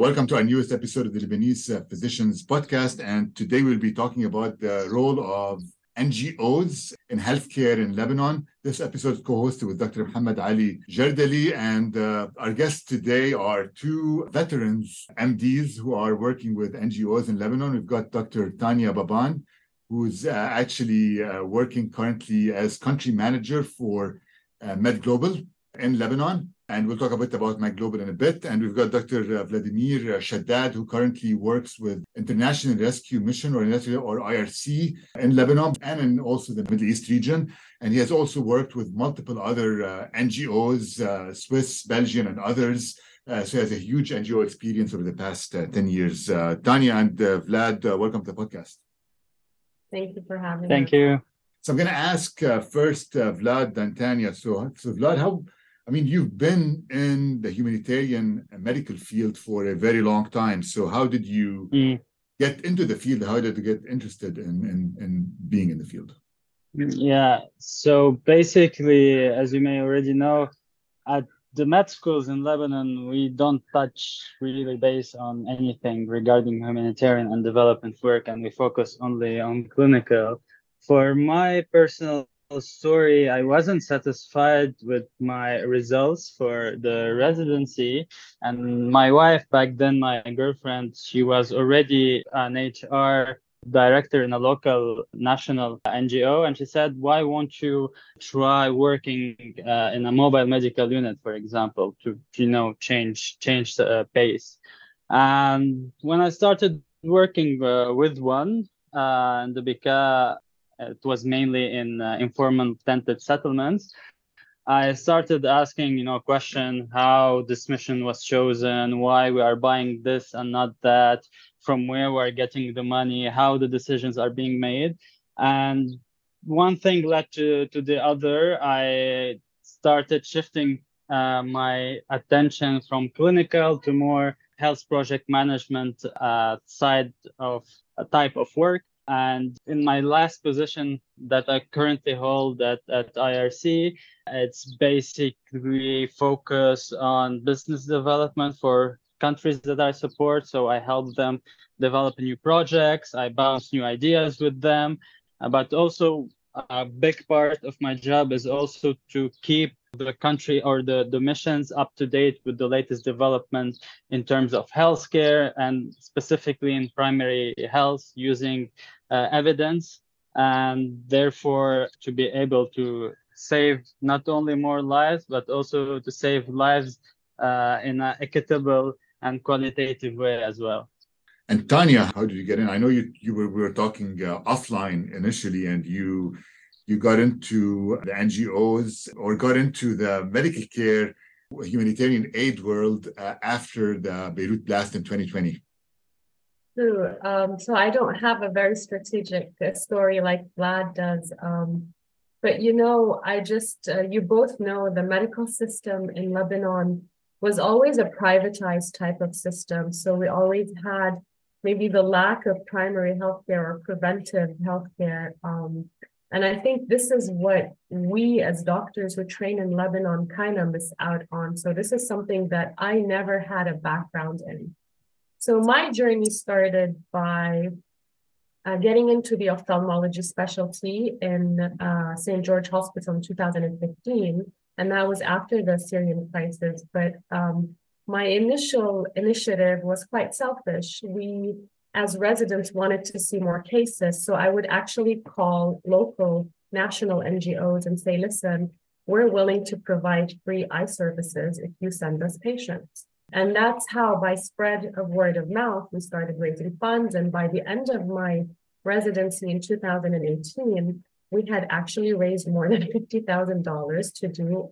Welcome to our newest episode of the Lebanese uh, Physicians Podcast. And today we'll be talking about the role of NGOs in healthcare in Lebanon. This episode is co-hosted with Dr. MohammadAli Jardali, and uh, our guests today are two veterans, MDs, who are working with NGOs in Lebanon. We've got Dr. Tania Baban, who's uh, actually uh, working currently as country manager for uh, MedGlobal in Lebanon and we'll talk a bit about MedGlobal in a bit. And we've got Dr. Uh, Vladimir uh, Chaddad, who currently works with International Rescue Mission or, or IRC in Lebanon and in also the Middle East region. And he has also worked with multiple other uh, NGOs, uh, Swiss, Belgian, and others. Uh, so he has a huge NGO experience over the past uh, 10 years. Tania and Vlad, welcome to the podcast. Thank you for having me. Thank you. So I'm going to ask first Vlad and Tania. So, so Vlad, how I mean, you've been in the humanitarian medical field for a very long time. So, how did you mm. get into the field? How did you get interested in, in, in being in the field? Yeah. So, basically, as you may already know, at the med schools in Lebanon, we don't touch really base on anything regarding humanitarian and development work, and we focus only on clinical. For my personal story, I wasn't satisfied with my results for the residency. And my wife, back then, my girlfriend, she was already an HR director in a local national NGO. And she said, Why won't you try working uh, in a mobile medical unit, for example, to, you know, change, change the uh, pace? And when I started working uh, with one, uh, in the Bekaa it was mainly in uh, informal tented settlements. I started asking, you know, a question how this mission was chosen, why we are buying this and not that, from where we're getting the money, how the decisions are being made. And one thing led to, to the other. I started shifting uh, my attention from clinical to more health project management uh, side of a type of work. And in my last position that I currently hold at, at IRC, it's basically focus on business development for countries that I support. So I help them develop new projects, I bounce new ideas with them, but also a big part of my job is also to keep the country or the, the missions up to date with the latest developments in terms of healthcare and specifically in primary health using uh, evidence and therefore to be able to save not only more lives but also to save lives uh, in an equitable and qualitative way as well. And Tania, how did you get in? I know you you were we were talking uh, offline initially, and you you got into the NGOs or got into the medical care humanitarian aid world uh, after the Beirut blast in 2020. True. Um, so I don't have a very strategic uh, story like Vlad does. Um, but you know, I just, uh, you both know the medical system in Lebanon was always a privatized type of system. So we always had maybe the lack of primary healthcare or preventive healthcare. Um, and I think this is what we as doctors who train in Lebanon kind of miss out on. So this is something that I never had a background in. So my journey started by uh, getting into the ophthalmology specialty in uh, St. George Hospital in 2015. And that was after the Syrian crisis. But um, my initial initiative was quite selfish. We, as residents, wanted to see more cases. So I would actually call local national NGOs and say, listen, we're willing to provide free eye services if you send us patients. And that's how, by spread of word of mouth, we started raising funds. And by the end of my residency in 2018, we had actually raised more than $50,000 to do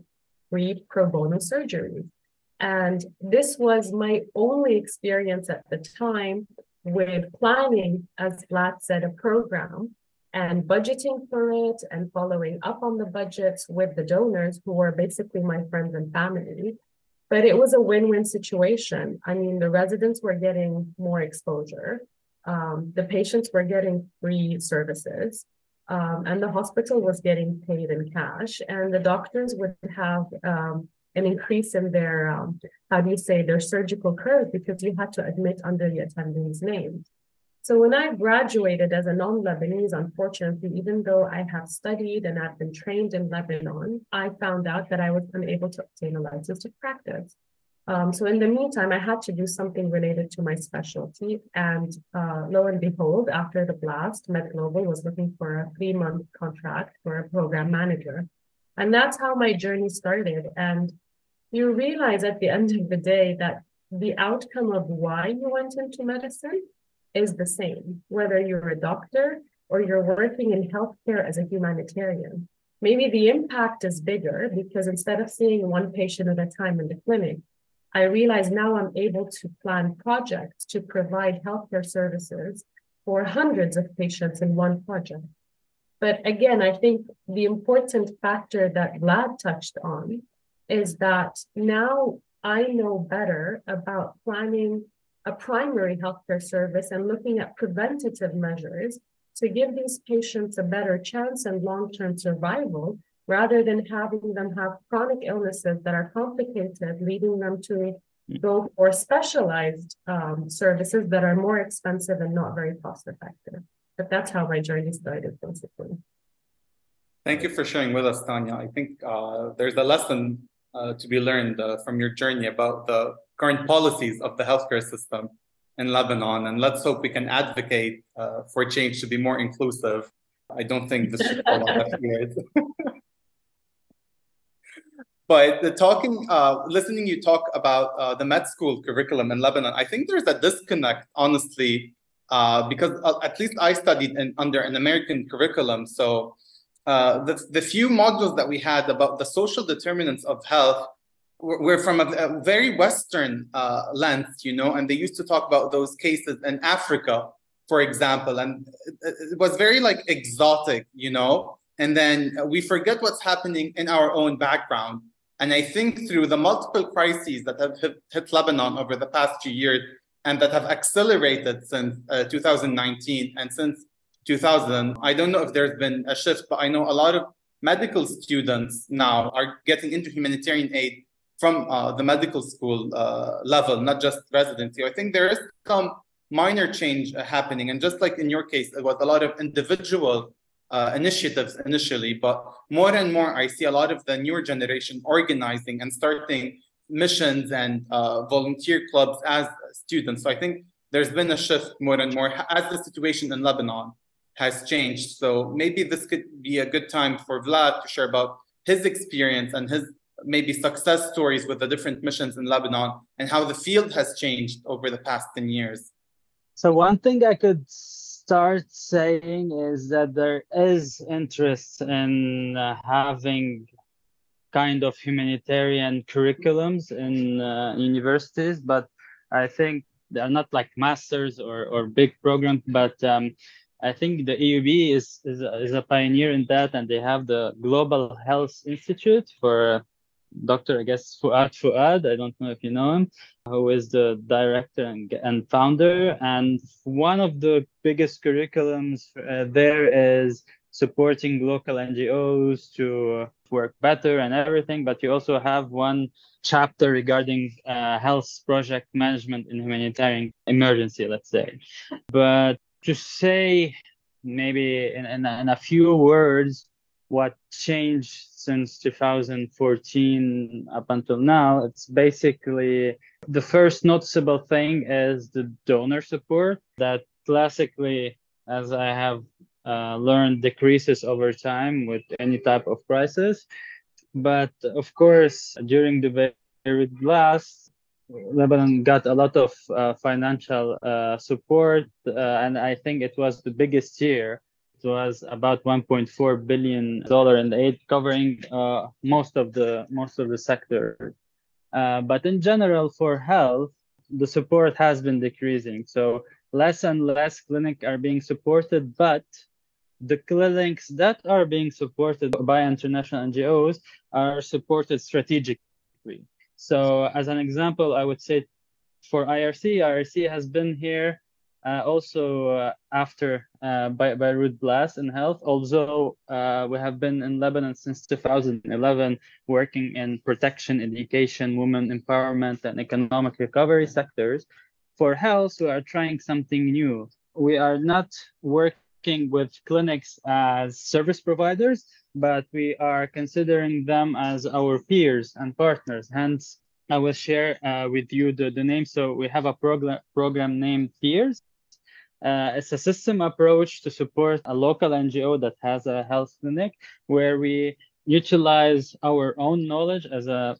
free pro bono surgeries. And this was my only experience at the time with planning, as Vlad said, a program and budgeting for it and following up on the budgets with the donors who were basically my friends and family. But it was a win win situation. I mean, the residents were getting more exposure, um, the patients were getting free services. Um, and the hospital was getting paid in cash, and the doctors would have um, an increase in their, um, how do you say, their surgical curve because you had to admit under the attendee's name. So when I graduated as a non-Lebanese, unfortunately, even though I have studied and I've been trained in Lebanon, I found out that I was unable to obtain a license to practice. Um, so in the meantime, I had to do something related to my specialty. And uh, lo and behold, after the blast, MedGlobal was looking for a three-month contract for a program manager. And that's how my journey started. And you realize at the end of the day that the outcome of why you went into medicine is the same, whether you're a doctor or you're working in healthcare as a humanitarian. Maybe the impact is bigger because instead of seeing one patient at a time in the clinic, I realize now I'm able to plan projects to provide healthcare services for hundreds of patients in one project. But again, I think the important factor that Vlad touched on is that now I know better about planning a primary healthcare service and looking at preventative measures to give these patients a better chance and long term survival rather than having them have chronic illnesses that are complicated, leading them to go for specialized um, services that are more expensive and not very cost effective. But that's how my journey started, basically. Thank you for sharing with us, Tania. I think uh, there's a lesson uh, to be learned uh, from your journey about the current policies of the healthcare system in Lebanon. And let's hope we can advocate uh, for change to be more inclusive. I don't think this should fall on deaf ears. but the talking, uh, listening you talk about uh, the med school curriculum in Lebanon, I think there's a disconnect, honestly, because at least I studied in, under an American curriculum. So uh, the, the few modules that we had about the social determinants of health were from a, a very Western uh, length, you know, and they used to talk about those cases in Africa, for example, and it, it was very like exotic, you know, and then we forget what's happening in our own background. And I think through the multiple crises that have hit, hit Lebanon over the past few years and that have accelerated since uh, 2019 and since 2000, I don't know if there's been a shift, but I know a lot of medical students now are getting into humanitarian aid from uh, the medical school uh, level, not just residency. I think there is some minor change uh, happening. And just like in your case, it was a lot of individual uh, initiatives initially, but more and more I see a lot of the newer generation organizing and starting missions and uh, volunteer clubs as students. So I think there's been a shift more and more as the situation in Lebanon has changed. So maybe this could be a good time for Vlad to share about his experience and his maybe success stories with the different missions in Lebanon and how the field has changed over the past 10 years. So, one thing I could start saying is that there is interest in uh, having kind of humanitarian curriculums in uh, universities, but I think they're not like masters or, or big programs, but um, I think the AUB is, is, is a pioneer in that, and they have the Global Health Institute for Dr. I guess Fuad Fuad. I don't know if you know him, who is the director and, and founder. And one of the biggest curriculums uh, there is supporting local NGOs to work better and everything. But you also have one chapter regarding uh, health project management in humanitarian emergency, let's say. But to say maybe in, in, in a few words what changed since 2014 up until now, it's basically the first noticeable thing is the donor support that classically, as I have uh, learned, decreases over time with any type of crisis. But of course, during the Beirut blast, Lebanon got a lot of uh, financial uh, support, uh, and I think it was the biggest year it was about 1.4 billion dollar in aid, covering uh, most of the most of the sector. Uh, but in general, for health, the support has been decreasing. So less and less clinics are being supported, but the clinics that are being supported by international NGOs are supported strategically. So as an example, I would say for IRC, IRC has been here uh, also uh, after uh, Beirut blast in health. Although uh, we have been in Lebanon since 2011, working in protection, education, women empowerment, and economic recovery sectors. For health, we are trying something new. We are not working with clinics as service providers, but we are considering them as our peers and partners. Hence, I will share uh, with you the, the name. So we have a program program named Peers. Uh, it's a system approach to support a local NGO that has a health clinic where we utilize our own knowledge as a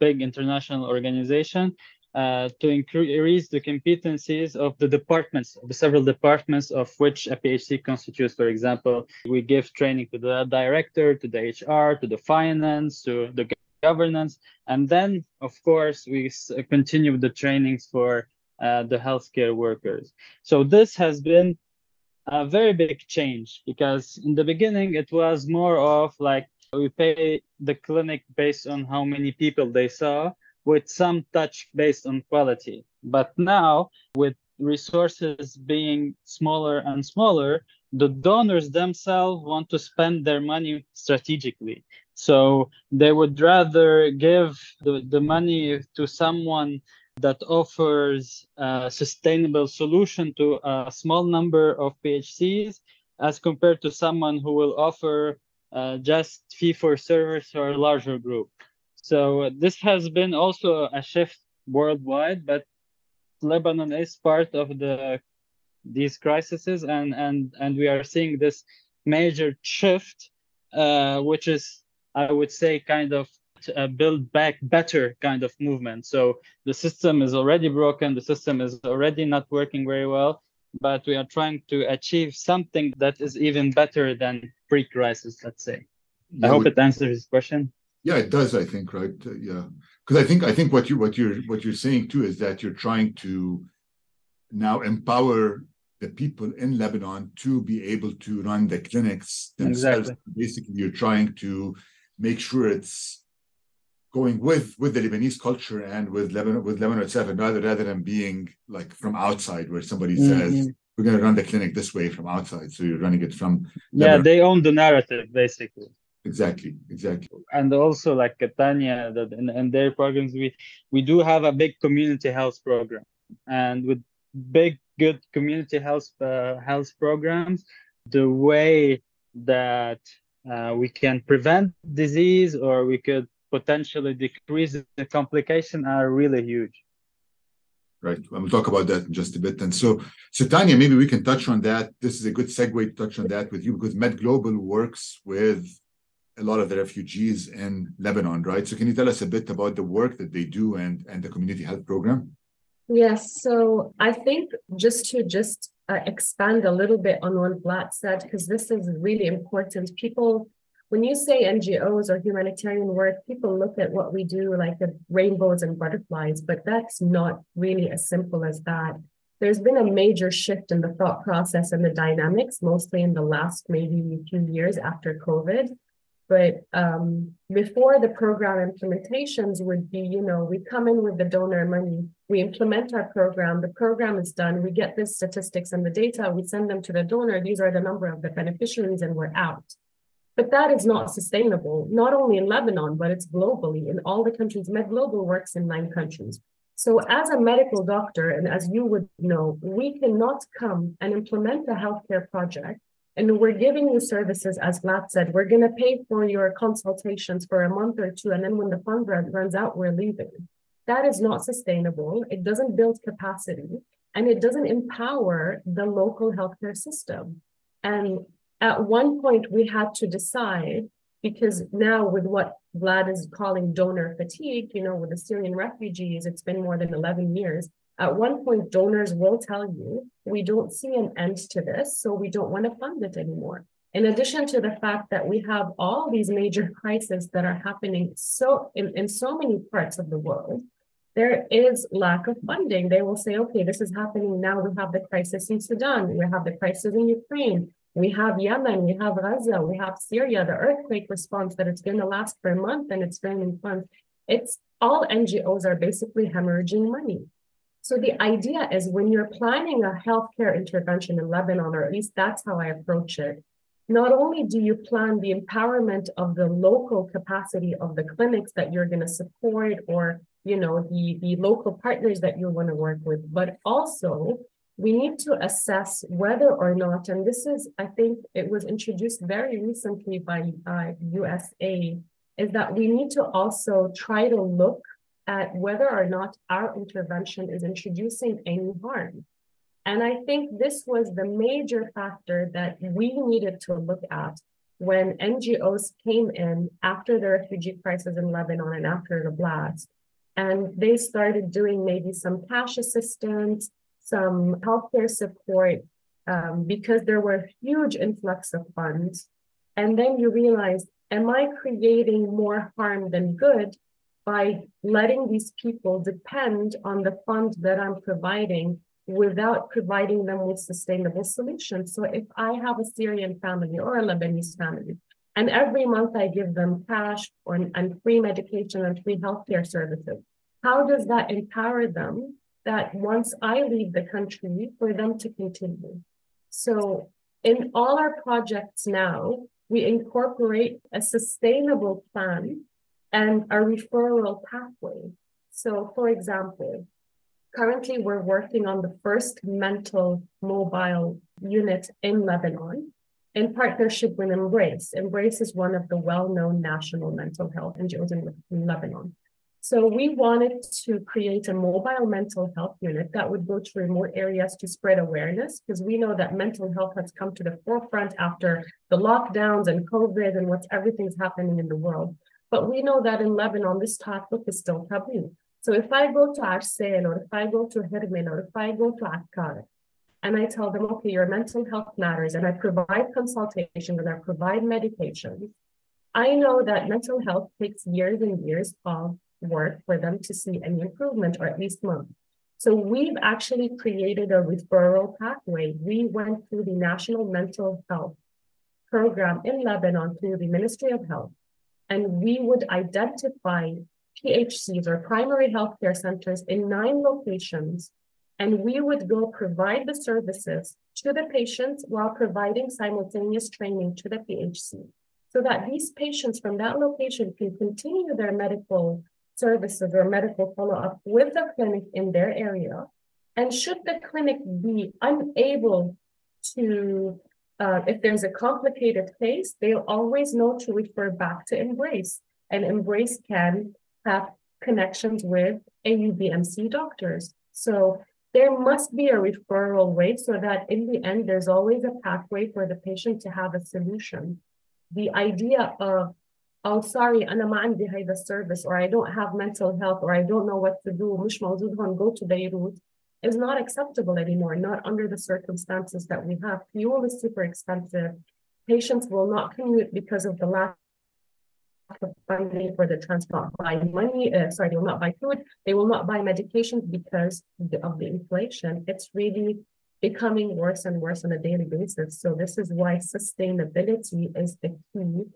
big international organization uh, to increase the competencies of the departments, the several departments of which a PHC constitutes. For example, we give training to the director, to the HR, to the finance, to the governance, and then, of course, we continue the trainings for uh, the healthcare workers. So this has been a very big change because in the beginning it was more of like we pay the clinic based on how many people they saw with some touch based on quality. But now, with resources being smaller and smaller, the donors themselves want to spend their money strategically. So they would rather give the, the money to someone that offers a sustainable solution to a small number of PHCs as compared to someone who will offer uh, just fee for service or a larger group. So this has been also a shift worldwide, but Lebanon is part of the these crises, and and and we are seeing this major shift, uh, which is I would say kind of a build back better kind of movement. So the system is already broken, the system is already not working very well, but we are trying to achieve something that is even better than pre-crisis, let's say. I hope it answers this question. Yeah, it does. I think right. Uh, yeah, because I think I think what you what you're what you're saying too is that you're trying to now empower the people in Lebanon to be able to run the clinics themselves. Exactly. Basically, you're trying to make sure it's going with with the Lebanese culture and with Lebanon with Lebanon itself, and rather rather than being like from outside, where somebody mm-hmm. says we're going to run the clinic this way from outside, so you're running it from. Yeah, they own the narrative basically. Exactly, exactly. And also, like Catania, that in, in their programs, we we do have a big community health program, and with big good community health uh, health programs, the way that uh, we can prevent disease or we could potentially decrease the complication are really huge. Right. I'm We'll talk about that in just a bit. And so, so Tania, maybe we can touch on that. This is a good segue to touch on that with you because MedGlobal works with a lot of the refugees in Lebanon, right? So can you tell us a bit about the work that they do and, and the community health program? Yes. So I think just to just uh, expand a little bit on what Vlad said, because this is really important. People, when you say NGOs or humanitarian work, people look at what we do like the rainbows and butterflies, but that's not really as simple as that. There's been a major shift in the thought process and the dynamics, mostly in the last maybe few years after COVID but um, before the program implementations would be, you know, we come in with the donor money, we implement our program, the program is done, we get the statistics and the data, we send them to the donor, these are the number of the beneficiaries, and we're out. But that is not sustainable, not only in Lebanon, but it's globally in all the countries. MedGlobal works in nine countries. So, as a medical doctor, and as you would know, we cannot come and implement a healthcare project and we're giving you services, as Vlad said, we're going to pay for your consultations for a month or two. And then when the fund run, runs out, we're leaving. That is not sustainable. It doesn't build capacity and it doesn't empower the local healthcare system. And at one point, we had to decide because now, with what Vlad is calling donor fatigue, you know, with the Syrian refugees, it's been more than 11 years at one point, donors will tell you, we don't see an end to this, so we don't want to fund it anymore. In addition to the fact that we have all these major crises that are happening so in, in so many parts of the world, there is lack of funding. They will say, okay, this is happening now. We have the crisis in Sudan, we have the crisis in Ukraine, we have Yemen, we have Gaza, we have Syria, the earthquake response that it's going to last for a month and it's draining funds. It's all NGOs are basically hemorrhaging money. So the idea is when you're planning a healthcare intervention in Lebanon, or at least that's how I approach it, not only do you plan the empowerment of the local capacity of the clinics that you're going to support or you know the, the local partners that you want to work with, but also we need to assess whether or not, and this is, I think it was introduced very recently by uh, USA, is that we need to also try to look at whether or not our intervention is introducing any harm. And I think this was the major factor that we needed to look at when NGOs came in after the refugee crisis in Lebanon and after the blast. And they started doing maybe some cash assistance, some healthcare support, um, because there were huge influx of funds. And then you realize, am I creating more harm than good by letting these people depend on the fund that I'm providing without providing them with sustainable solutions. So if I have a Syrian family or a Lebanese family, and every month I give them cash or, and free medication and free healthcare services, how does that empower them that once I leave the country for them to continue? So in all our projects now, we incorporate a sustainable plan and a referral pathway. So for example, Currently, we're working on the first mental mobile unit in Lebanon in partnership with Embrace. Embrace is one of the well known national mental health NGOs in, Lebanon. So we wanted to create a mobile mental health unit that would go to remote areas to spread awareness because we know that mental health has come to the forefront after the lockdowns and COVID and what's everything's happening in the world. But we know that in Lebanon, this topic is still taboo. So if I go to Arsal or if I go to Hermel or if I go to Akkar and I tell them, okay, your mental health matters and I provide consultation and I provide medications, I know that mental health takes years and years of work for them to see any improvement or at least months. So we've actually created a referral pathway. We went through the National Mental Health Program in Lebanon through the Ministry of Health, and we would identify PHCs or primary healthcare centers in nine locations, and we would go provide the services to the patients while providing simultaneous training to the PHC so that these patients from that location can continue their medical services or medical follow-up with the clinic in their area. And should the clinic be unable to, uh, if there's a complicated case, they'll always know to refer back to Embrace. And Embrace can have connections with AUBMC doctors. So there must be a referral way so that in the end, there's always a pathway for the patient to have a solution. The idea of, oh, sorry, أنا ما عندي هيدا service, or I don't have mental health, or I don't know what to do, مش موجود هون, go to Beirut, is not acceptable anymore, not under the circumstances that we have. Fuel is super expensive. Patients will not commute because of the lack of funding for the transport buy money, uh, sorry, they will not buy food, they will not buy medications because of the inflation. It's really becoming worse and worse on a daily basis. So this is why sustainability is the key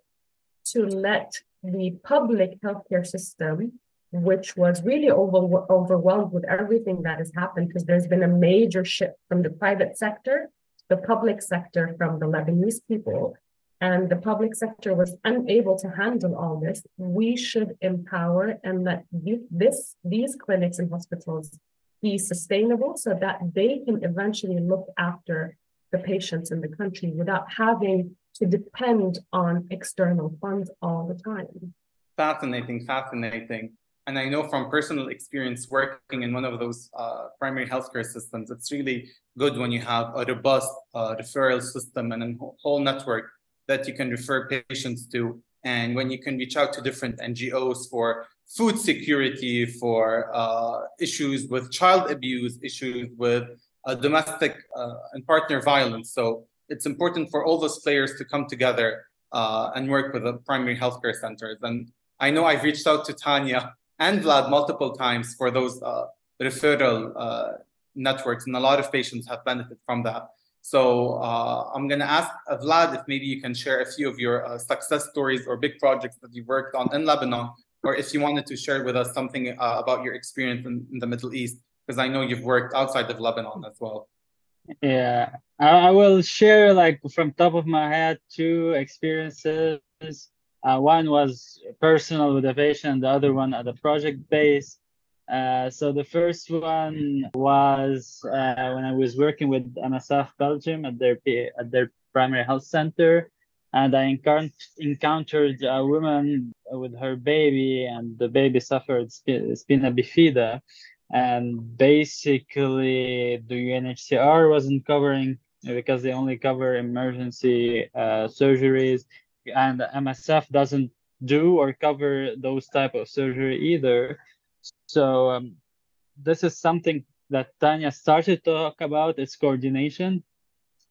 to let the public healthcare system, which was really over, overwhelmed with everything that has happened, because there's been a major shift from the private sector, the public sector, from the Lebanese people and the public sector was unable to handle all this, we should empower and let this, these clinics and hospitals be sustainable so that they can eventually look after the patients in the country without having to depend on external funds all the time. Fascinating, fascinating. And I know from personal experience working in one of those uh, primary healthcare systems, it's really good when you have a robust uh, referral system and a whole network that you can refer patients to. And when you can reach out to different NGOs for food security, for uh, issues with child abuse, issues with uh, domestic uh, and partner violence. So it's important for all those players to come together uh, and work with the primary healthcare centers. And I know I've reached out to Tania and Vlad multiple times for those uh, referral uh, networks, and a lot of patients have benefited from that. So uh, I'm going to ask uh, Vlad if maybe you can share a few of your uh, success stories or big projects that you worked on in Lebanon, or if you wanted to share with us something uh, about your experience in, in, the Middle East. Because I know you've worked outside of Lebanon as well. Yeah, I, I will share like from top of my head two experiences. Uh, one was personal with a patient, the other one at a project base. Uh, so the first one was uh, when I was working with MSF Belgium at their at their primary health center, and I encountered a woman with her baby, and the baby suffered spina bifida, and basically the UNHCR wasn't covering because they only cover emergency uh, surgeries, and MSF doesn't do or cover those type of surgery either. So um, this is something that Tania started to talk about. It's coordination.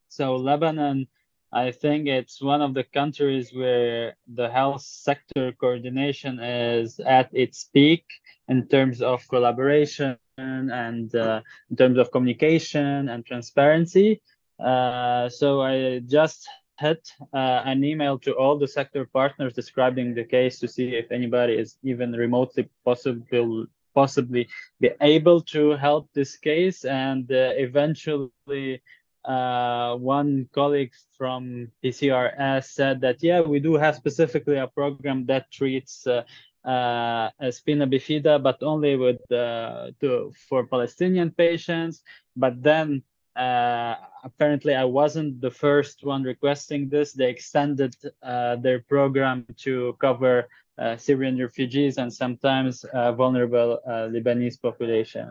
So Lebanon, I think it's one of the countries where the health sector coordination is at its peak in terms of collaboration and uh, in terms of communication and transparency. Uh, so I just hit uh, an email to all the sector partners describing the case to see if anybody is even remotely possible possibly be able to help this case. And uh, eventually uh, one colleague from PRCS said that yeah we do have specifically a program that treats uh, uh, spina bifida but only with uh, to for Palestinian patients. But then uh, apparently I wasn't the first one requesting this. They extended uh, their program to cover uh, Syrian refugees and sometimes uh, vulnerable uh, Lebanese population.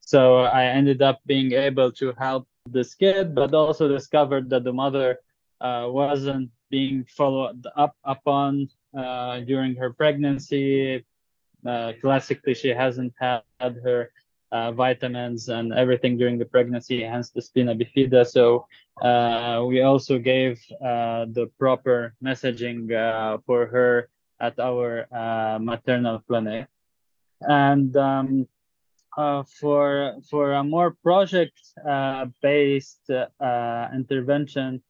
So I ended up being able to help this kid, but also discovered that the mother uh, wasn't being followed up upon during her pregnancy. classically, she hasn't had her uh, vitamins and everything during the pregnancy, hence the spina bifida. So uh, we also gave uh, the proper messaging uh, for her at our uh, maternal clinic. And um, uh, for for a more project-based intervention,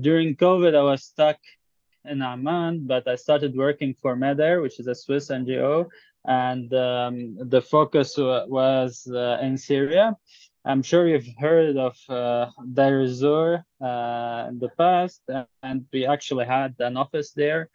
during COVID, I was stuck in Amman, but I started working for MEDAIR, which is a Swiss NGO, and um, the focus was uh, in Syria. I'm sure you've heard of uh, Deir ez-Zor uh, in the past, and we actually had an office there.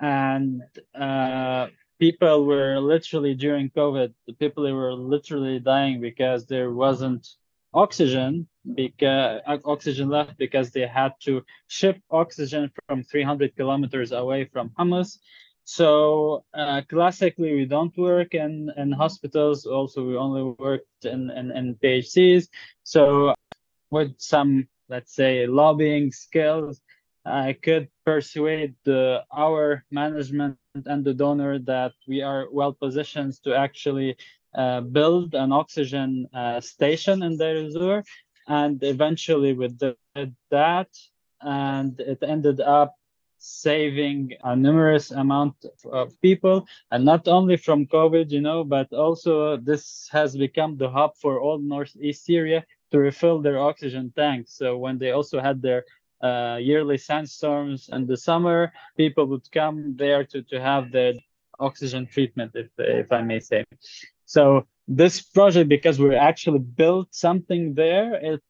And uh, people were literally during COVID, the people were literally dying because there wasn't oxygen because oxygen left because they had to ship oxygen from 300 kilometers away from Homs so uh, classically, we don't work in, in hospitals. Also, we only worked in, in, in PHCs. So with some, let's say, lobbying skills, I could persuade the, our management and the donor that we are well positioned to actually uh, build an oxygen uh, station in Deir. And eventually, with the, that, and it ended up saving a numerous amount of people and not only from covid you know but also this has become the hub for all northeast syria to refill their oxygen tanks. So when they also had their uh, yearly sandstorms in the summer people would come there to, to have their oxygen treatment if, if i may say. So this project because we actually built something there it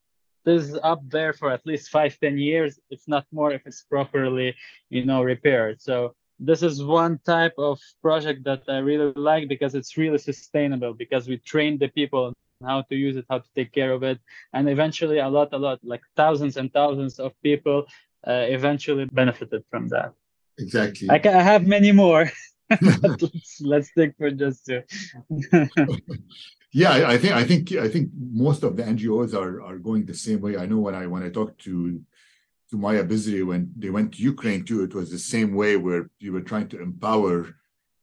this is up there for at least five, ten years, if not more, if it's properly, you know, repaired. So this is one type of project that I really like because it's really sustainable because we train the people how to use it, how to take care of it, and eventually a lot, a lot, like thousands and thousands of people uh, eventually benefited from that. Exactly. I, can, I have many more. let's, let's stick for just two. Yeah, I think I think I think most of the NGOs are are going the same way. I know when I when I talked to to Maya Bizri when they went to Ukraine too, it was the same way where you were trying to empower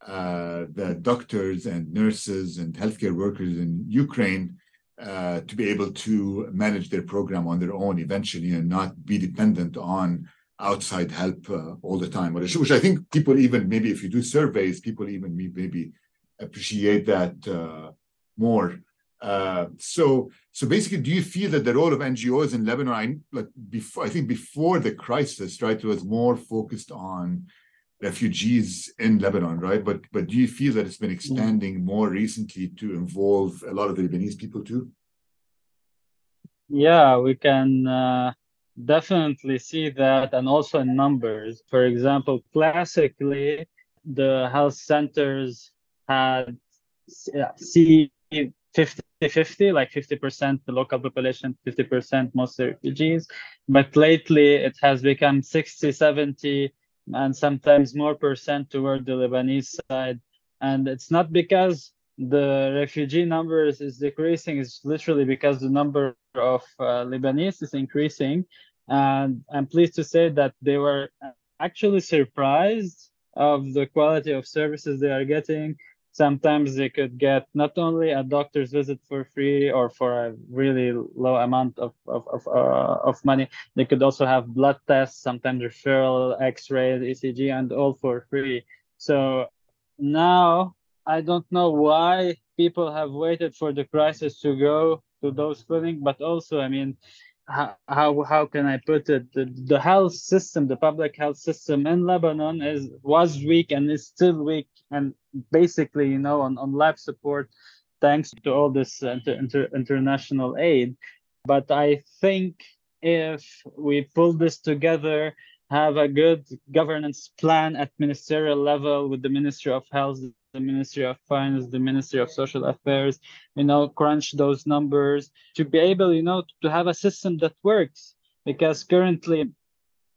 uh, the doctors and nurses and healthcare workers in Ukraine uh, to be able to manage their program on their own eventually and not be dependent on outside help uh, all the time. Which, I think people even maybe if you do surveys, people even maybe appreciate that uh, more. Uh, so, so basically, do you feel that the role of NGOs in Lebanon, I, like before, I think before the crisis, right, was more focused on refugees in Lebanon, right? But but do you feel that it's been expanding more recently to involve a lot of the Lebanese people too? Yeah, we can uh, definitely see that, and also in numbers. For example, classically, the health centers had see 50 50, like 50% the local population, 50% mostly refugees. But lately it has become 60, 70, and sometimes more percent toward the Lebanese side. And it's not because the refugee numbers is decreasing, it's literally because the number of uh, Lebanese is increasing. And I'm pleased to say that they were actually surprised of the quality of services they are getting sometimes they could get not only a doctor's visit for free or for a really low amount of of of, uh, of money they could also have blood tests sometimes referral x-ray ecg and all for free. So now i don't know why people have waited for the crisis to go to those clinics but also i mean how how can I put it? The, the health system, the public health system in Lebanon is was weak and is still weak, and basically, you know, on, on life support, thanks to all this inter, inter, international aid. But I think if we pull this together, have a good governance plan at ministerial level with the Ministry of Health, the Ministry of Finance, the Ministry of Social Affairs, you know, crunch those numbers to be able, you know, to have a system that works. Because currently,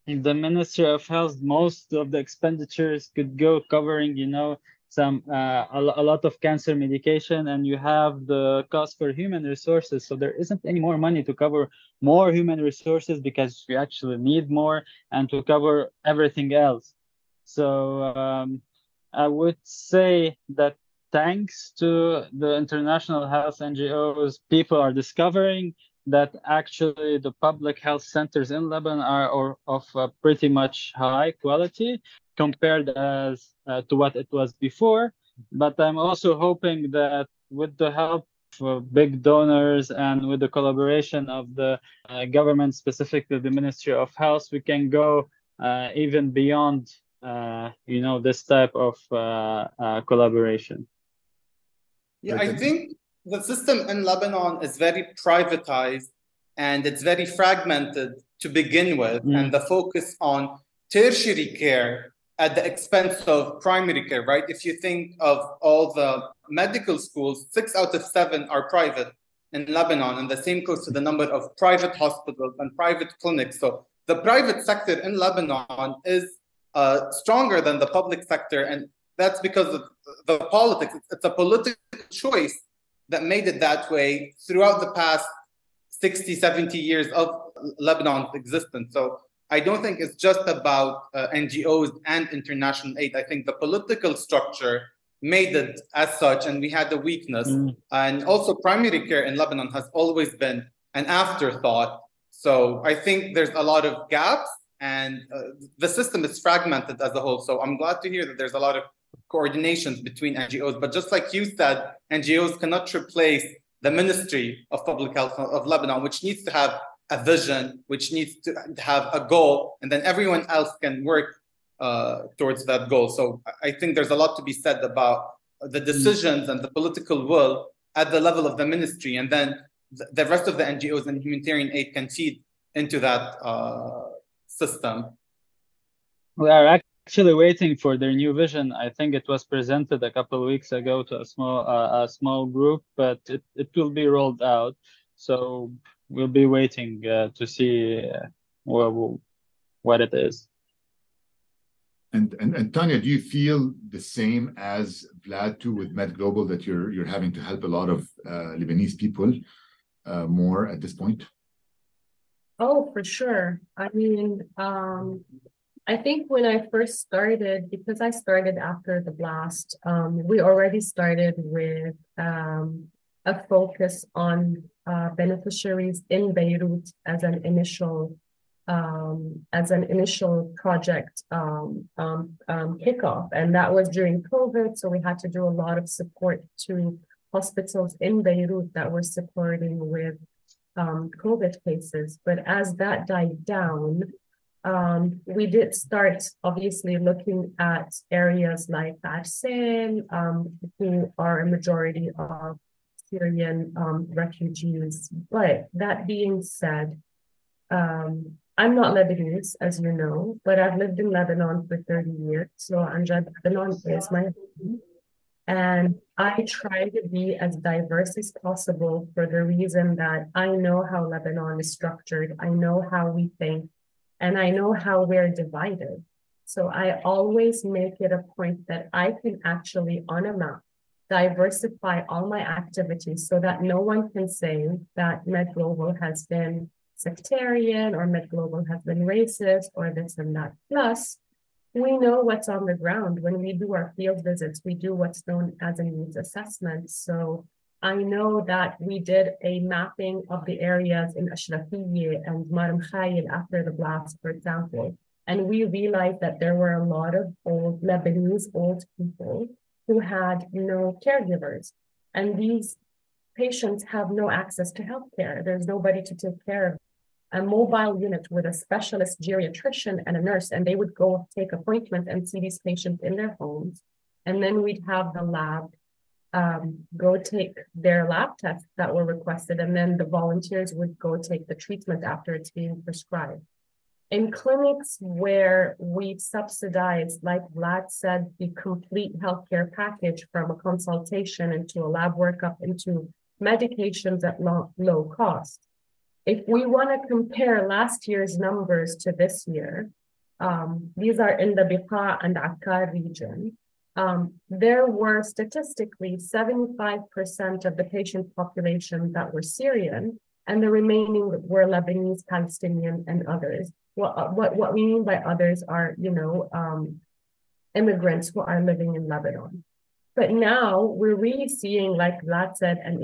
in the Ministry of Health, most of the expenditures could go covering, you know, some uh, a, a lot of cancer medication, and you have the cost for human resources. So there isn't any more money to cover more human resources because you actually need more, and to cover everything else. So um, I would say that thanks to the international health NGOs, people are discovering that actually the public health centers in Lebanon are of pretty much high quality compared as uh, to what it was before. But I'm also hoping that with the help of big donors and with the collaboration of the uh, government, specifically the Ministry of Health, we can go uh, even beyond uh, you know this type of uh, uh, collaboration. Yeah i think the system in lebanon is very privatized and it's very fragmented to begin with mm. and the focus on tertiary care at the expense of primary care right? If you think of all the medical schools six out of seven are private in lebanon and the same goes to the number of private hospitals and private clinics. So the private sector in lebanon is uh, stronger than the public sector. And that's because of the politics. It's a political choice that made it that way throughout the past 60, 70 years of Lebanon's existence. So I don't think it's just about uh, NGOs and international aid. I think the political structure made it as such, and we had a weakness. Mm. And also, primary care in Lebanon has always been an afterthought. So I think there's a lot of gaps and uh, the system is fragmented as a whole. So I'm glad to hear that there's a lot of coordinations between NGOs. But just like you said, NGOs cannot replace the Ministry of Public Health of Lebanon, which needs to have a vision, which needs to have a goal, and then everyone else can work uh, towards that goal. So I think there's a lot to be said about the decisions and the political will at the level of the ministry, and then the rest of the NGOs and humanitarian aid can feed into that uh, system? We are actually waiting for their new vision. I think it was presented a couple of weeks ago to a small uh, a small group, but it, it will be rolled out. So we'll be waiting uh, to see uh, what, what it is. And, and and Tania, do you feel the same as Vlad too with MedGlobal that you're you're having to help a lot of uh, Lebanese people uh, more at this point? Oh, for sure. I mean, um, I think when I first started, because I started after the blast, um, we already started with um, a focus on uh, beneficiaries in Beirut as an initial um, as an initial project um, um, um, kickoff, and that was during COVID. So we had to do a lot of support to hospitals in Beirut that were supporting with um, COVID cases. But as that died down, um, we did start obviously looking at areas like Arsal, um, who are a majority of Syrian um, refugees. But that being said, um, I'm not Lebanese, as you know, but I've lived in Lebanon for 30 years. So Amjad, Lebanon is my home. And I try to be as diverse as possible for the reason that I know how Lebanon is structured. I know how we think and I know how we're divided. So I always make it a point that I can actually, on a map, diversify all my activities so that no one can say that MedGlobal has been sectarian or MedGlobal has been racist or this and that. Plus, we know what's on the ground. When we do our field visits, we do what's known as a needs assessment. So I know that we did a mapping of the areas in Ashrafiyeh and Mar Mikhael after the blast, for example. And we realized that there were a lot of old Lebanese old people who had no caregivers. And these patients have no access to healthcare. There's nobody to take care of a mobile unit with a specialist geriatrician and a nurse, and they would go take appointments and see these patients in their homes. And then we'd have the lab um, go take their lab tests that were requested, and then the volunteers would go take the treatment after it's being prescribed. In clinics where we subsidize, like Vlad said, the complete healthcare package from a consultation into a lab workup into medications at low, low cost. If we want to compare last year's numbers to this year, um, these are in the Beqa and Akkar region um, there were statistically 75% of the patient population that were Syrian, and the remaining were Lebanese, Palestinian, and others. What, what, what we mean by others are, you know, um, immigrants who are living in Lebanon. But now we're really seeing, like Vlad said, an,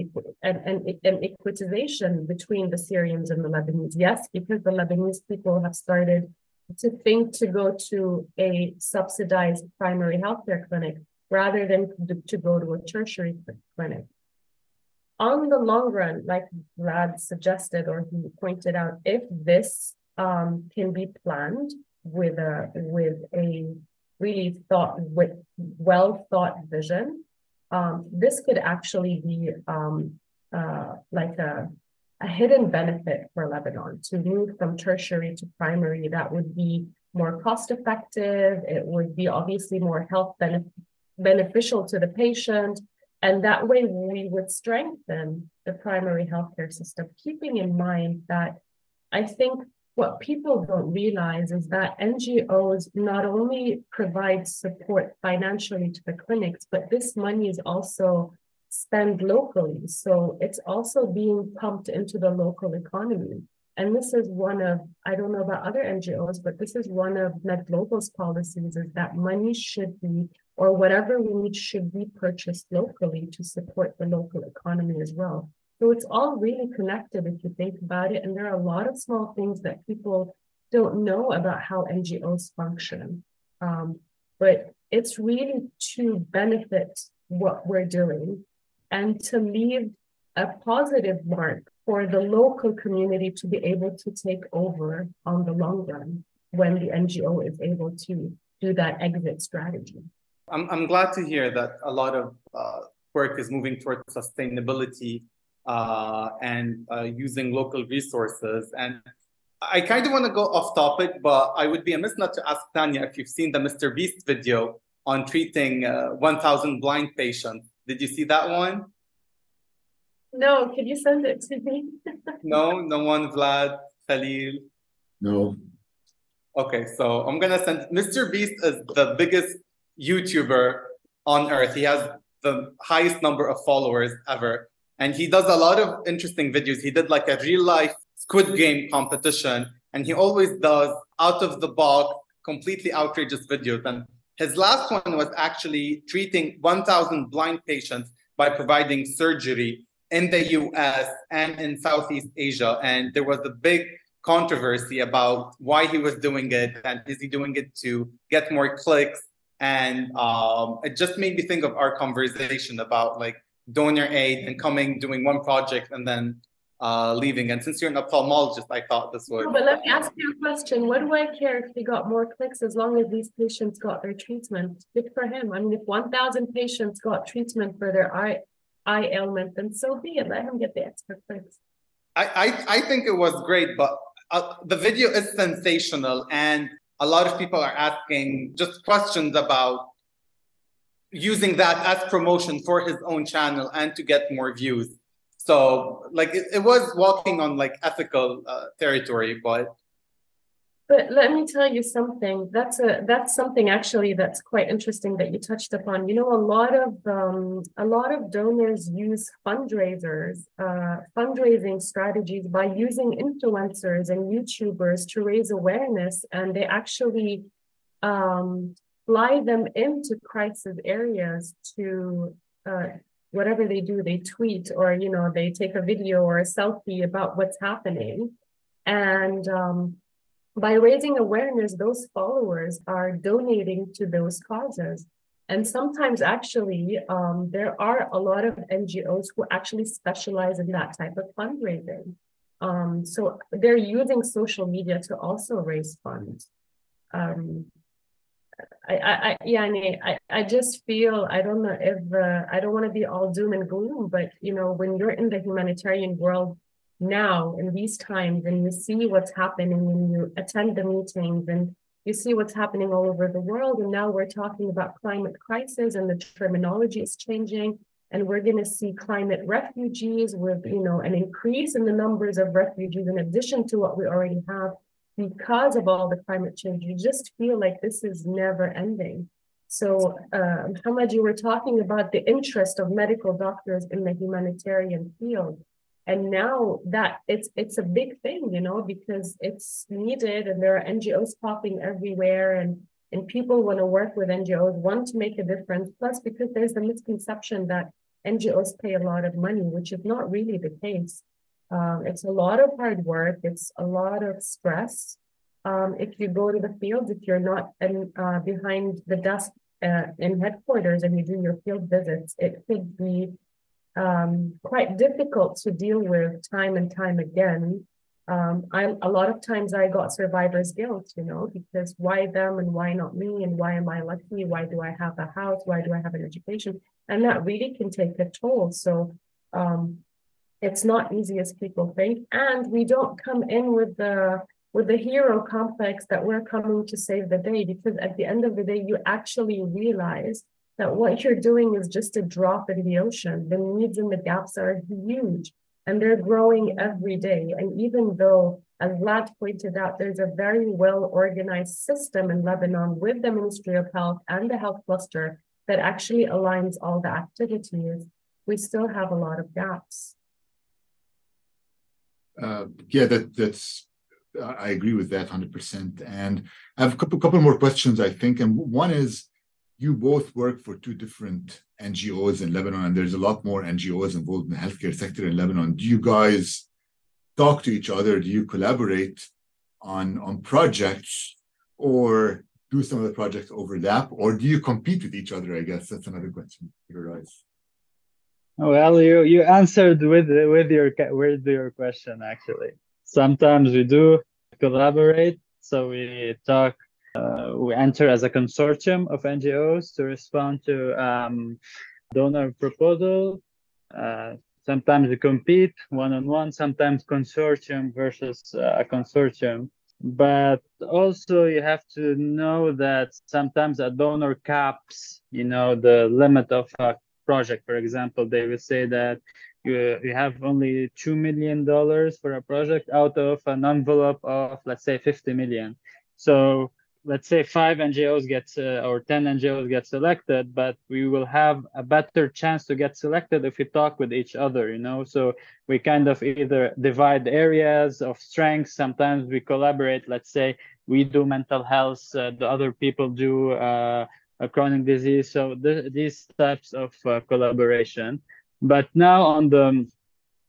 an, an, an equitization between the Syrians and the Lebanese. Yes, because the Lebanese people have started to think to go to a subsidized primary healthcare clinic rather than to go to a tertiary clinic. On the long run, like Vlad suggested or he pointed out, if this um, can be planned with a with a really thought with well thought vision, um, this could actually be um, uh, like a a hidden benefit for Lebanon to move from tertiary to primary that would be more cost effective. It would be obviously more health benef- beneficial to the patient. And that way we would strengthen the primary healthcare system, keeping in mind that I think what people don't realize is that NGOs not only provide support financially to the clinics, but this money is also spent locally. So it's also being pumped into the local economy. And this is one of, I don't know about other NGOs, but this is one of MedGlobal's policies is that money should be, or whatever we need should be purchased locally to support the local economy as well. So it's all really connected if you think about it. And there are a lot of small things that people don't know about how NGOs function. Um, but it's really to benefit what we're doing and to leave a positive mark for the local community to be able to take over on the long run when the NGO is able to do that exit strategy. I'm, I'm glad to hear that a lot of uh, work is moving towards sustainability uh, and uh, using local resources. And I kind of want to go off topic, but I would be amiss not to ask Tania if you've seen the Mr. Beast video on treating uh, 1,000 blind patients. Did you see that one? No, can you send it to me? no, no one, Vlad, Khalil. No. Okay, so I'm gonna send Mr. Beast is the biggest YouTuber on earth. He has the highest number of followers ever. And he does a lot of interesting videos. He did like a real life Squid Game competition, and he always does out of the box, completely outrageous videos. And his last one was actually treating 1,000 blind patients by providing surgery in the US and in Southeast Asia. And there was a big controversy about why he was doing it and is he doing it to get more clicks? And um, it just made me think of our conversation about like donor aid and coming, doing one project and then uh, leaving. And since you're an ophthalmologist, I thought this would. No, but let me ask you a question. What do I care if he got more clicks as long as these patients got their treatment? Good for him. I mean, if 1,000 patients got treatment for their eye eye ailment, then so be it. Let him get the extra clicks. I, I, I think it was great, but uh, the video is sensational, and a lot of people are asking just questions about using that as promotion for his own channel and to get more views. So like it, it was walking on like ethical uh, territory, but but let me tell you something. That's a that's something actually that's quite interesting that you touched upon. You know, a lot of um, a lot of donors use fundraisers, uh, fundraising strategies by using influencers and YouTubers to raise awareness, and they actually um, fly them into crisis areas to uh, whatever they do. They tweet or you know they take a video or a selfie about what's happening, and um, by raising awareness, those followers are donating to those causes. And sometimes, actually, um, there are a lot of NGOs who actually specialize in that type of fundraising. Um, so they're using social media to also raise funds. Um, I, I, yeah, I, I just feel I don't know if uh, I don't want to be all doom and gloom, but you know, when you're in the humanitarian world, now in these times and you see what's happening and you attend the meetings and you see what's happening all over the world and now we're talking about climate crisis and the terminology is changing and we're going to see climate refugees with you know an increase in the numbers of refugees in addition to what we already have because of all the climate change you just feel like this is never ending. So uh, Mohammad, you were talking about the interest of medical doctors in the humanitarian field. And now that it's it's a big thing you know because it's needed and there are ngos popping everywhere and and people want to work with ngos want to make a difference. Plus because there's the misconception that ngos pay a lot of money which is not really the case um, it's a lot of hard work it's a lot of stress um, if you go to the field if you're not in, uh, behind the desk uh, in headquarters and you do your field visits it could be um, quite difficult to deal with time and time again. Um, I a lot of times I got survivor's guilt, you know, because why them and why not me and why am I lucky? Why do I have a house? Why do I have an education? And that really can take a toll. So um, it's not easy as people think, and we don't come in with the with the hero complex that we're coming to save the day because at the end of the day you actually realize that what you're doing is just a drop in the ocean. The needs and the gaps are huge and they're growing every day. And even though, as Vlad pointed out, there's a very well organized system in Lebanon with the Ministry of Health and the health cluster that actually aligns all the activities, we still have a lot of gaps. Uh, yeah, that that's I agree with that 100%. And I have a couple, couple more questions, I think. And one is you both work for two different NGOs in Lebanon, and there's a lot more NGOs involved in the healthcare sector in Lebanon. Do you guys talk to each other? Do you collaborate on on projects, or do some of the projects overlap, or do you compete with each other? I guess that's another question. Your eyes. Well, you you answered with with your with your question actually. Sometimes we do collaborate, so we talk uh, we enter as a consortium of NGOs to respond to um, donor proposal. Uh, sometimes we compete one-on-one, sometimes consortium versus uh, a consortium. But also you have to know that sometimes a donor caps, you know, the limit of a project. For example, they will say that you, you have only $2 million for a project out of an envelope of, let's say, 50 million. So let's say five NGOs get uh, or 10 NGOs get selected, but we will have a better chance to get selected if we talk with each other, you know? So we kind of either divide areas of strength. Sometimes we collaborate. Let's say we do mental health, uh, the other people do uh, a chronic disease. So th- these types of uh, collaboration. But now on the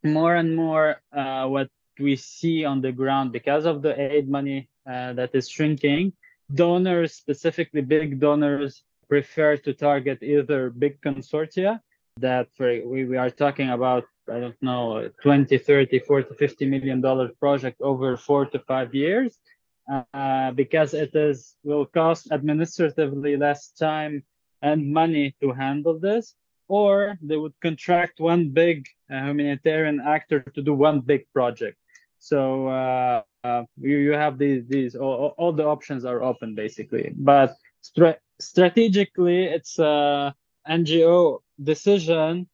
more and more uh, what we see on the ground because of the aid money uh, that is shrinking, donors, specifically big donors, prefer to target either big consortia that for, we, we are talking about I don't know, 20, 30, 40, 50 million dollar project over four to five years uh, because it is will cost administratively less time and money to handle this or they would contract one big uh, humanitarian actor to do one big project. So uh, uh, you, you have these these all, all the options are open basically. But stra- strategically it's a ngo decision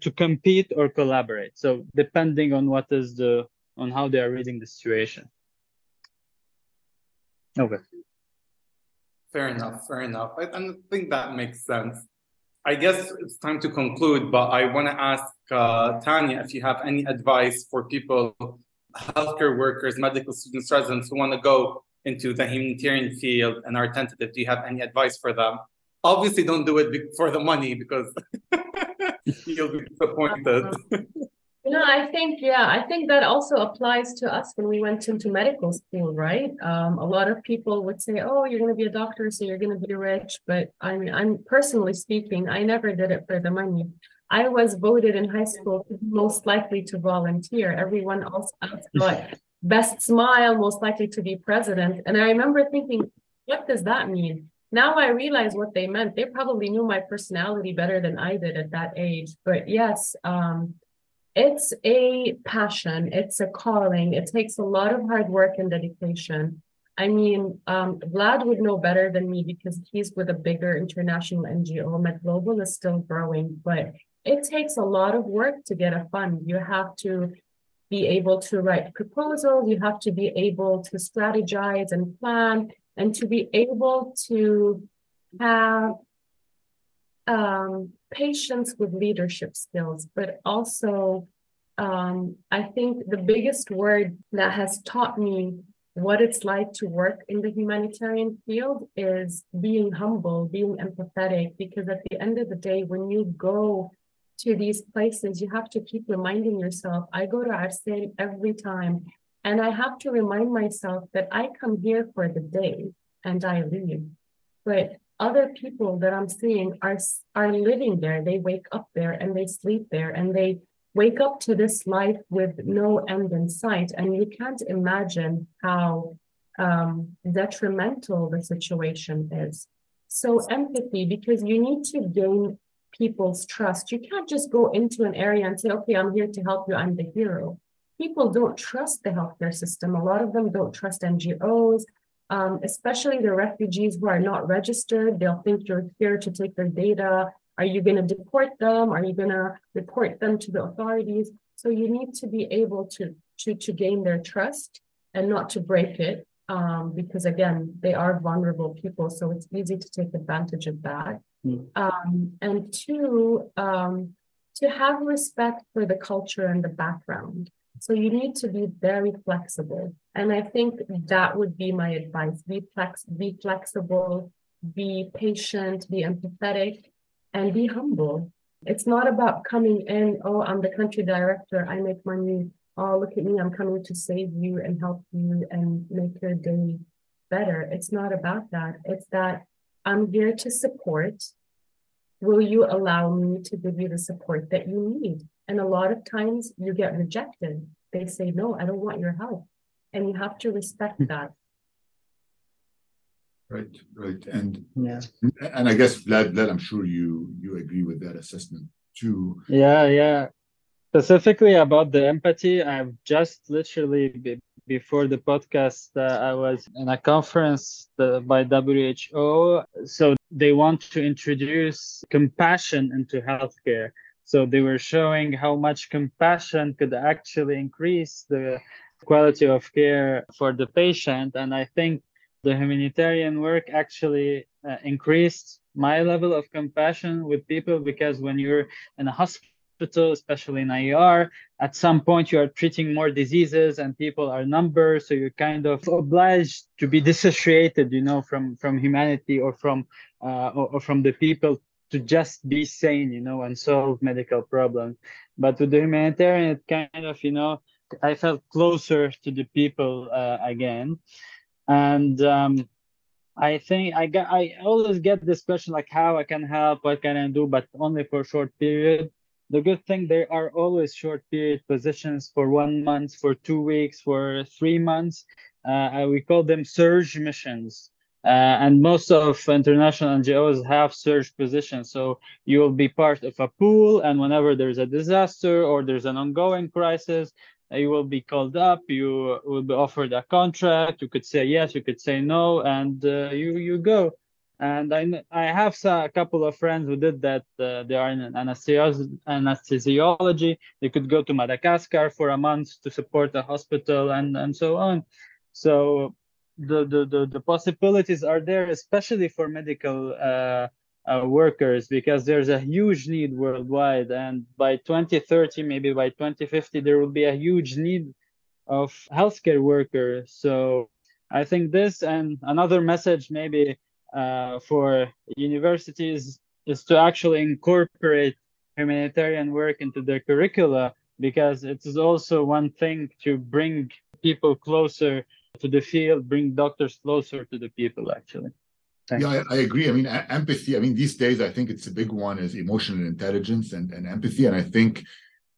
to compete or collaborate. So depending on what is the on how they are reading the situation okay fair enough fair enough i, I think that makes sense I guess it's time to conclude, but I want to ask uh, Tania if you have any advice for people, healthcare workers, medical students, residents who want to go into the humanitarian field and are tentative. Do you have any advice for them? Obviously, don't do it for the money because you'll be disappointed. No, I think, yeah, I think that also applies to us when we went into medical school, right? Um, a lot of people would say, oh, you're going to be a doctor, so you're going to be rich. But I mean, I'm personally speaking, I never did it for the money. I was voted in high school most likely to volunteer. Everyone else got best smile, most likely to be president. And I remember thinking, what does that mean? Now I realize what they meant. They probably knew my personality better than I did at that age. But yes, um, it's a passion, it's a calling. It takes a lot of hard work and dedication. I mean, um, Vlad would know better than me because he's with a bigger international NGO. MedGlobal is still growing, but it takes a lot of work to get a fund. You have to be able to write proposals, you have to be able to strategize and plan, and to be able to have um, patience with leadership skills, but also um, I think the biggest word that has taught me what it's like to work in the humanitarian field is being humble, being empathetic, because at the end of the day, when you go to these places, you have to keep reminding yourself. I go to Arsal every time, and I have to remind myself that I come here for the day and I leave. But other people that I'm seeing are are living there. They wake up there and they sleep there and they wake up to this life with no end in sight. And you can't imagine how um, detrimental the situation is. So empathy, because you need to gain people's trust. You can't just go into an area and say, okay, I'm here to help you. I'm the hero. People don't trust the healthcare system. A lot of them don't trust NGOs um, especially the refugees who are not registered. They'll think you're here to take their data. Are you going to deport them? Are you going to report them to the authorities? So you need to be able to, to, to gain their trust and not to break it. Um, because again, they are vulnerable people. So it's easy to take advantage of that. Mm. Um, and two, um, to have respect for the culture and the background. So you need to be very flexible. And I think that would be my advice. Be flex be flexible, be patient, be empathetic, and be humble. It's not about coming in, oh, I'm the country director, I make money. Oh, look at me, I'm coming to save you and help you and make your day better. It's not about that. It's that I'm here to support. Will you allow me to give you the support that you need? And a lot of times you get rejected. They say, no, I don't want your help. And you have to respect hmm. that. Right, right. And yeah. And I guess Vlad, Vlad, I'm sure you you agree with that assessment too. Yeah, yeah. Specifically about the empathy, I've just literally before the podcast, uh, I was in a conference uh, by WHO. So they want to introduce compassion into healthcare. So they were showing how much compassion could actually increase the quality of care for the patient. And I think the humanitarian work actually uh, increased my level of compassion with people because when you're in a hospital, especially in IR, at some point you are treating more diseases and people are numbers, so you're kind of obliged to be dissociated, you know, from from humanity or from uh, or, or from the people to just be sane, you know, and solve medical problems. But with the humanitarian, it kind of, you know, I felt closer to the people uh, again. And um, I think I got, I always get this question like how I can help, what can I do, but only for short period. the good thing they are always short period positions for one month, for two weeks, for three months. Uh, we call them surge missions. Uh, and most of international NGOs have surge positions. So you will be part of a pool, and whenever there's a disaster or there's an ongoing crisis, uh, you will be called up. You will be offered a contract. You could say yes, you could say no, and uh, you you go. And I I have a couple of friends who did that. Uh, they are in anesthesiology. They could go to Madagascar for a month to support a hospital and and so on. So the, the, the, the possibilities are there, especially for medical uh, uh, workers, because there's a huge need worldwide. And by 2030, maybe by 2050, there will be a huge need of healthcare workers. So I think this and another message maybe uh, for universities is to actually incorporate humanitarian work into their curricula because it is also one thing to bring people closer to the field, bring doctors closer to the people, actually. Thanks. Yeah, I, I, agree. I mean, empathy, I mean, these days, I think it's a big one is emotional intelligence and, and empathy. And I think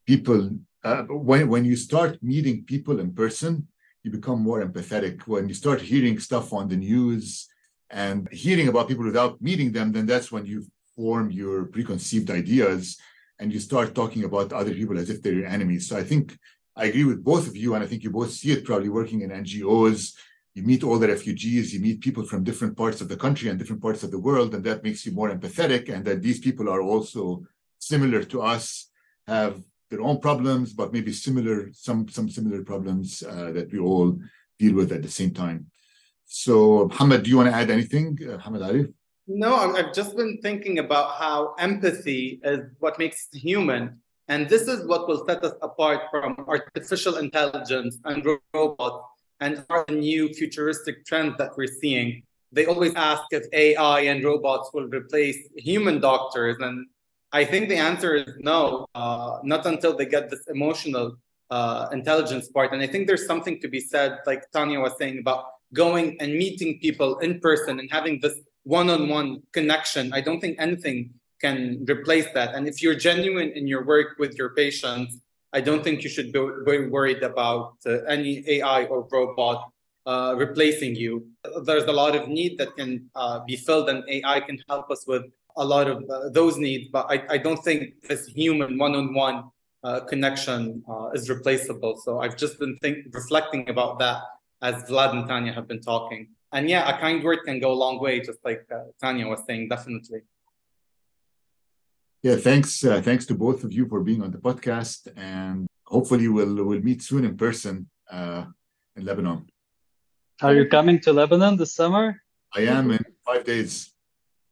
people, uh, when, when you start meeting people in person, you become more empathetic. When you start hearing stuff on the news and hearing about people without meeting them, then that's when you form your preconceived ideas and you start talking about other people as if they're your enemies. So I think I agree with both of you, and I think you both see it probably working in NGOs. You meet all the refugees, you meet people from different parts of the country and different parts of the world, and that makes you more empathetic. And that these people are also similar to us, have their own problems, but maybe similar, some some similar problems uh, that we all deal with at the same time. So, Mohammad, do you want to add anything, uh, MohammadAli? No, I've just been thinking about how empathy is what makes us human and this is what will set us apart from artificial intelligence and robots and our new futuristic trends that we're seeing. They always ask if AI and robots will replace human doctors. And I think the answer is no, uh, not until they get this emotional uh, intelligence part. And I think there's something to be said, like Tania was saying, about going and meeting people in person and having this one on one connection. I don't think anything can replace that. And if you're genuine in your work with your patients, I don't think you should be worried about uh, any AI or robot uh, replacing you. There's a lot of need that can uh, be filled, and AI can help us with a lot of uh, those needs. But I, I, don't think this human one-on-one uh, connection uh, is replaceable. So I've just been think, reflecting about that as Vlad and Tania have been talking. And yeah, a kind word can go a long way, just like Tania was saying, definitely. Yeah, thanks. Uh, thanks to both of you for being on the podcast, and hopefully we'll we'll meet soon in person uh, in Lebanon. Are you coming to Lebanon this summer? I am in five days.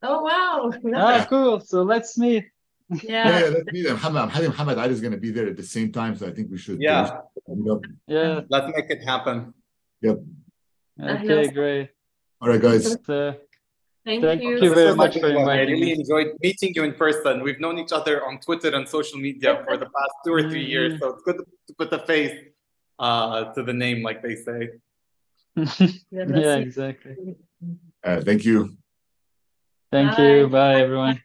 Oh wow! Ah, cool. So let's meet. Yeah, yeah, yeah let's meet. Mohammad, Muhammad Ali is going to be there at the same time, so I think we should. Yeah. Yeah. Let's make it happen. Yep. Okay, great. All right, guys. Thank, Thank you. you very much for inviting I really enjoyed meeting you in person. We've known each other on Twitter and social media for the past two or three years, so it's good to put a face uh, to the name, like they say. yeah, exactly. Uh, thank you. Thank Bye. you. Bye, everyone.